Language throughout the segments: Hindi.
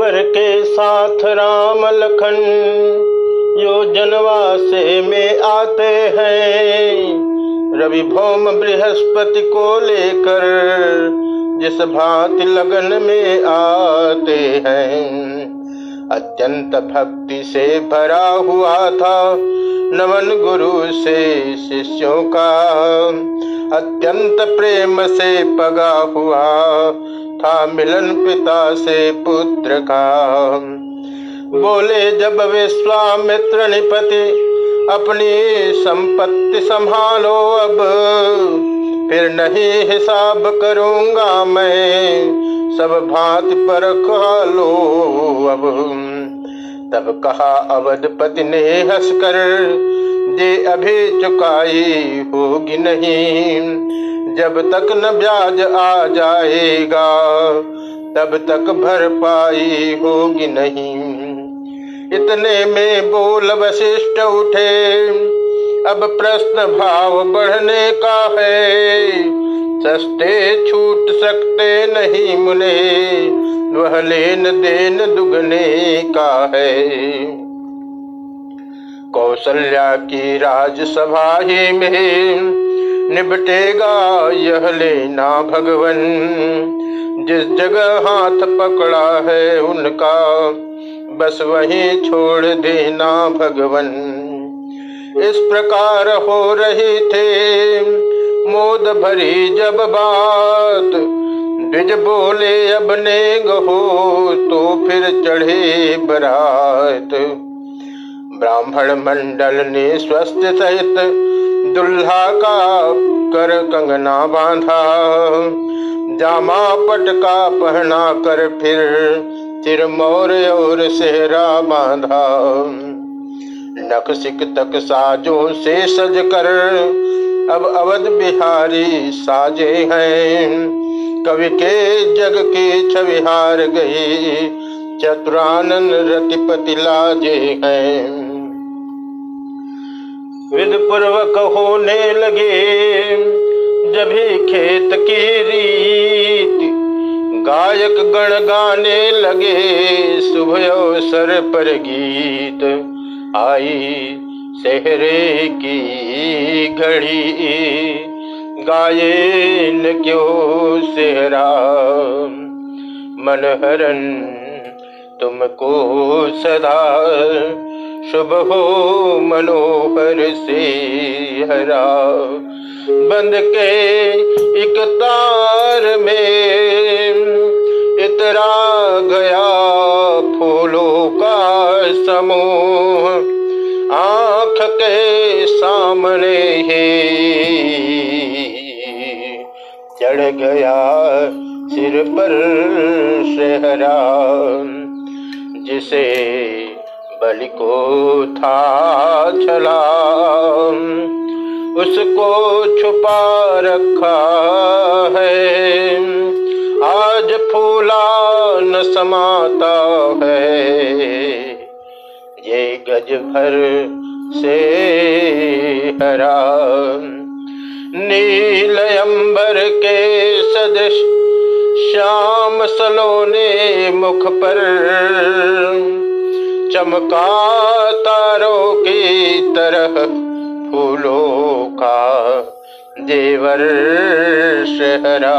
रघुवर के साथ राम लखन योजनवासे में आते हैं। रवि भौम बृहस्पति को लेकर जिस भांति लगन में आते हैं। अत्यंत भक्ति से भरा हुआ था नमन गुरु से शिष्यों का। अत्यंत प्रेम से पगा हुआ था मिलन पिता से पुत्र का। बोले, जब विश्वामित्र निपति, अपनी संपत्ति संभालो अब। फिर नहीं हिसाब करूँगा मैं, सब भांति पर लो अब। तब कहा अवधपति ने हंसकर जे अभी चुकाई होगी नहीं। जब तक न ब्याज आ जाएगा, तब तक भरपाई होगी नहीं। इतने में बोल वशिष्ठ उठे, अब प्रश्न भाव बढ़ने का है। सस्ते छूट सकते नहीं मुने, वह लेन देन दुगने का है। कौशल्या की राजसभा में निबटेगा यह लेना भगवन। जिस जगह हाथ पकड़ा है उनका, बस वहीं छोड़ देना भगवन। इस प्रकार हो रही थे मोद भरी जब बात। द्विज बोले, अब ने गहो तो फिर चढ़े बरात। ब्राह्मण मंडल ने स्वस्थ सहित दुल्हा का कर कंगना बांधा। जामा पटका पहना कर फिर सिर मोर और सेहरा बांधा। नक सिक तक साजों से सज कर, अब अवध बिहारी साजे हैं। कवि के जग की छविहार गई चतुरानंद रतिपति लाजे हैं। विध पूर्वक होने लगे। जब खेत की रीत गायक गण गाने लगे सुबह अवसर पर गीत आई। सहरे की घड़ी गाये न क्यों सेहरा? मनहरन तुमको सदा शुभ हो मनोहर से हरा बंद के एक तार में इतरा गया फूलों का समूह। आँख के सामने ही चढ़ गया सिर पर शहरा, जिसे बलि को था छला उसको छुपा रखा है। आज फूला न समाता है। ये गज भर से हरा। नील अंबर के सदृश श्याम सलोने मुख पर। चमका तारों की तरह फूलों का देवर शहरा।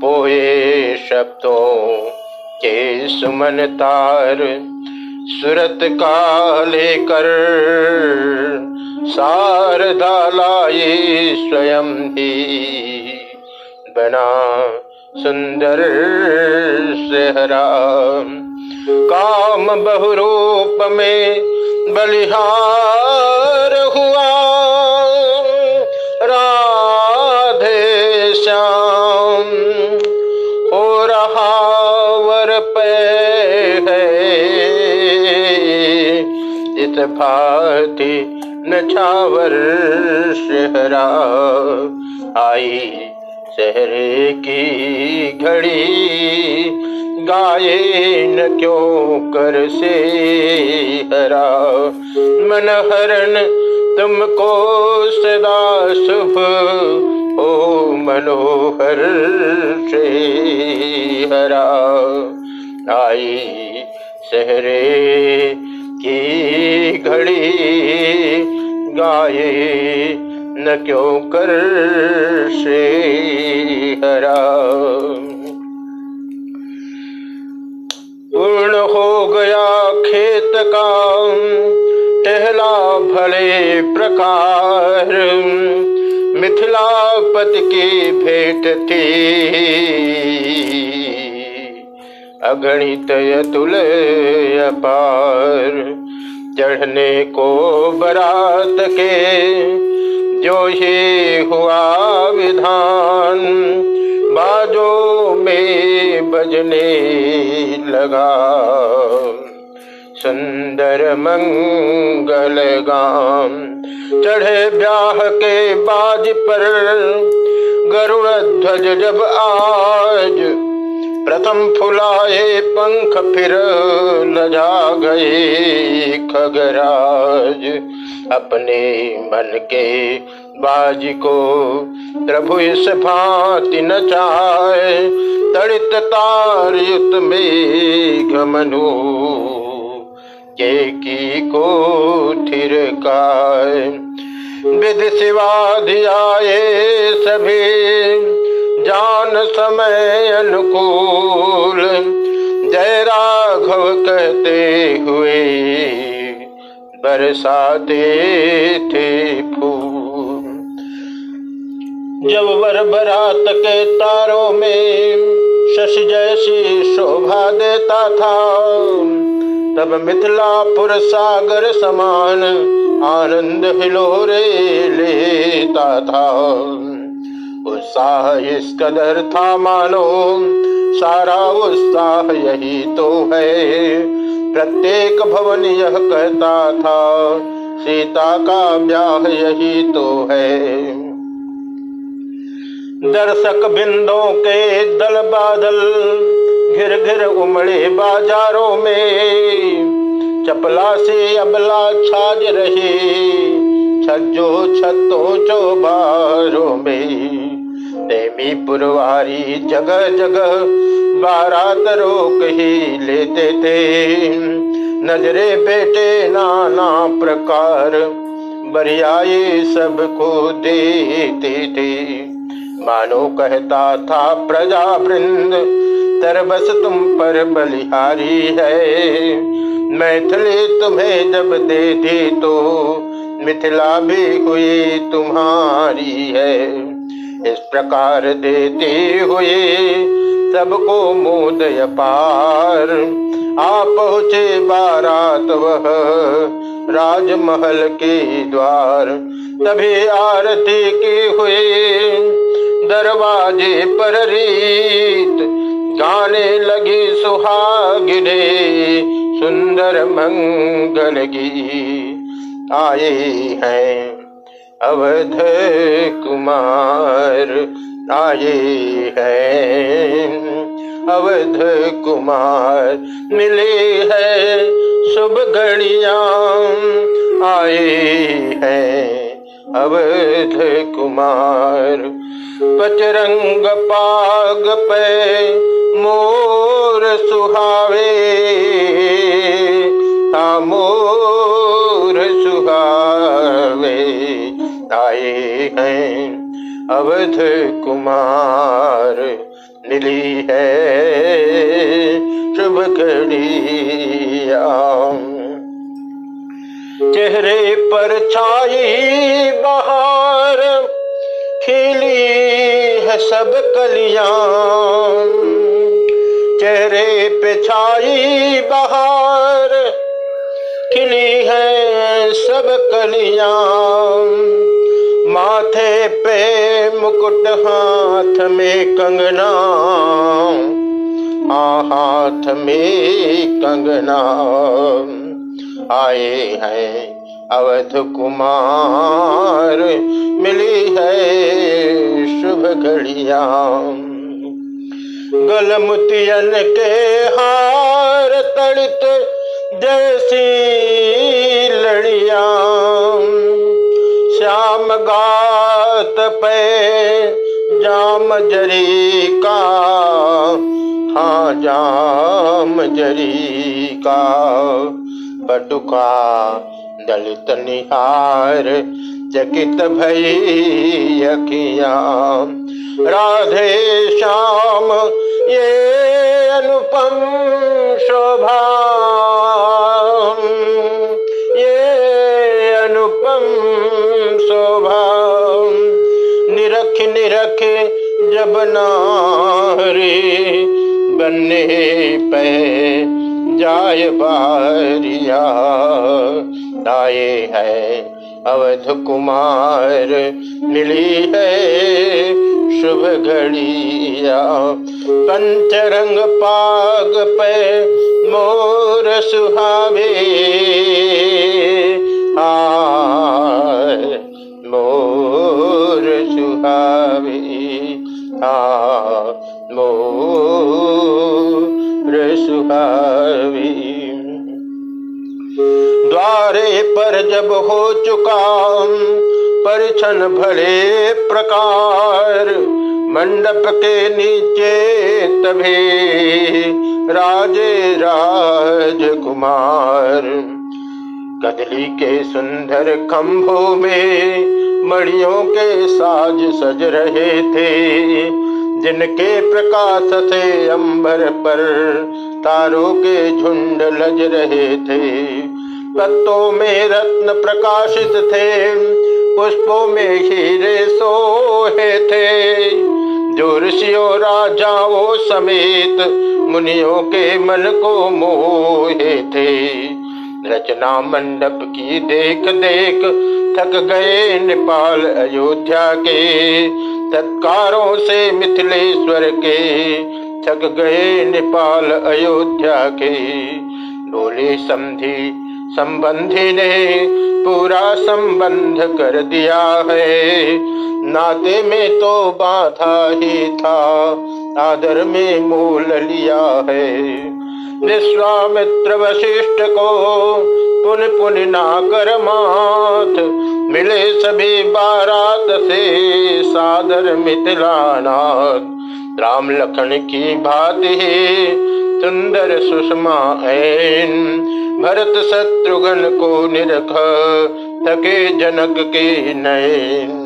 पोए शब्दों के सुमन तार सूरत का लेकर शारदा लाई स्वयं ही बना सुंदर सेहरा काम बहुरूप में बलिहार हुआ। राधे श्याम हो रहा वर पे है। इस भाती नछावर शहरा आई शहरे की घड़ी गाये न क्यों कर से हरा? मन हरण तुमको सदा शुभ ओ मनोहर से हरा। आई सहरे की घड़ी गाये न क्यों कर से हरा? पूर्ण हो गया खेत का। टहला भले प्रकार। मिथिलापत की भेंट थी। अगणित तुल अपार। चढ़ने को बरात के। जो ही हुआ विधान। बाजो में बजने लगा। सुंदर मंगल गाम चढ़े ब्याह के बाज पर। गरुड़ ध्वज जब आज प्रथम फुलाए, पंख फिर लजा गए खगराज। अपने मन के बाज को प्रभु इस भांति नचाए तड़ित तार युत में घमनु के की को थिरकाय विधि सिवाधियाए सभी, जान समय अनुकूल, जय राघव कहते हुए, बरसाते थे फूल। जब वर बरात के तारों में शश जैसी शोभा देता था, तब मिथिलापुर सागर समान आनंद हिलोरे लेता था। उत्साह इस कदर था मानो, सारा उत्साह यही तो है। प्रत्येक भवन यह कहता था, सीता का ब्याह यही तो है। दर्शक बिंदों के दल बादल घिर घिर उमड़े बाजारों में। चपला से अबला छाज रहे छज्जो छतों चौबारों में। देवी पुरवारी जगह जगह बारात रोक ही लेते थे। नजरे बेटे नाना प्रकार, बरियाए सबको देते थे। मानो कहता था प्रजा वृंद तरबस तुम पर बलिहारी है। मैथिली तुम्हें जब दे दी तो मिथिला भी हुई तुम्हारी है। इस प्रकार देते हुए सबको मोद पार आ पहुँचे बारात वह राजमहल के द्वार। तभी आरती के हुए दरवाजे पर रीत गाने लगी सुहागिने, सुंदर मंगल गीत आए हैं। अवध कुमार आए हैं। अवध कुमार मिले है, शुभ घड़िया आए हैं। अवध कुमार पचरंग पाग पे मोर सुहावे। मोर सुहावे, आए हैं अवध कुमार, मिली है शुभ घड़िया। चेहरे पर छाई है सब कलियाँ। चेहरे पे छाई बहार, खिली है सब कलियाँ। माथे पे मुकुट हाथ में कंगना। आ हाथ में कंगना। आए हैं अवध कुमार मिली है शुभ घड़िया। गलमुतियन के हार तड़ित जैसी लड़िया। श्याम गात पे जाम जरी का। हाँ जाम जरी का। पटुका दलित निहार चकित भई अखिया। राधे श्याम, ये अनुपम शोभा। ये अनुपम शोभा। निरख निरख जब नारे बनने पे जाय बारिया। आए है। अवध कुमार मिली है शुभ घड़िया। पंचरंग पाग पे मोर सुहावे। मोर सुहावे। मोर सुहावी। द्वारे पर जब हो चुका परिछन भले प्रकार, मंडप के नीचे तभी राजे राजकुमार। कदली के सुंदर खम्भों में मड़ियों के साज सज रहे थे, जिनके प्रकाश से अंबर पर तारों के झुंड लज रहे थे। पत्तों में रत्न प्रकाशित थे, पुष्पों में हीरे सोहे थे। जो ऋषियों, राजाओं समेत मुनियों के मन को मोहे थे। रचना मंडप की देख देख थक गए नेपाल अयोध्या के। तत्कारों से मिथिलेश्वर के थक गए नेपाल अयोध्या के। बोले समझी संबंधी ने पूरा संबंध कर दिया है। नाते में तो बाधा ही था, आदर में मोल लिया है। विश्वामित्र वशिष्ठ को पुन पुन ना कर माथ मिले सभी बारात से सादर मिथिलानाथ राम लखन की भांति सुंदर सुषमा ऐन। भरत शत्रुघ्न को निरख थके जनक के नयन।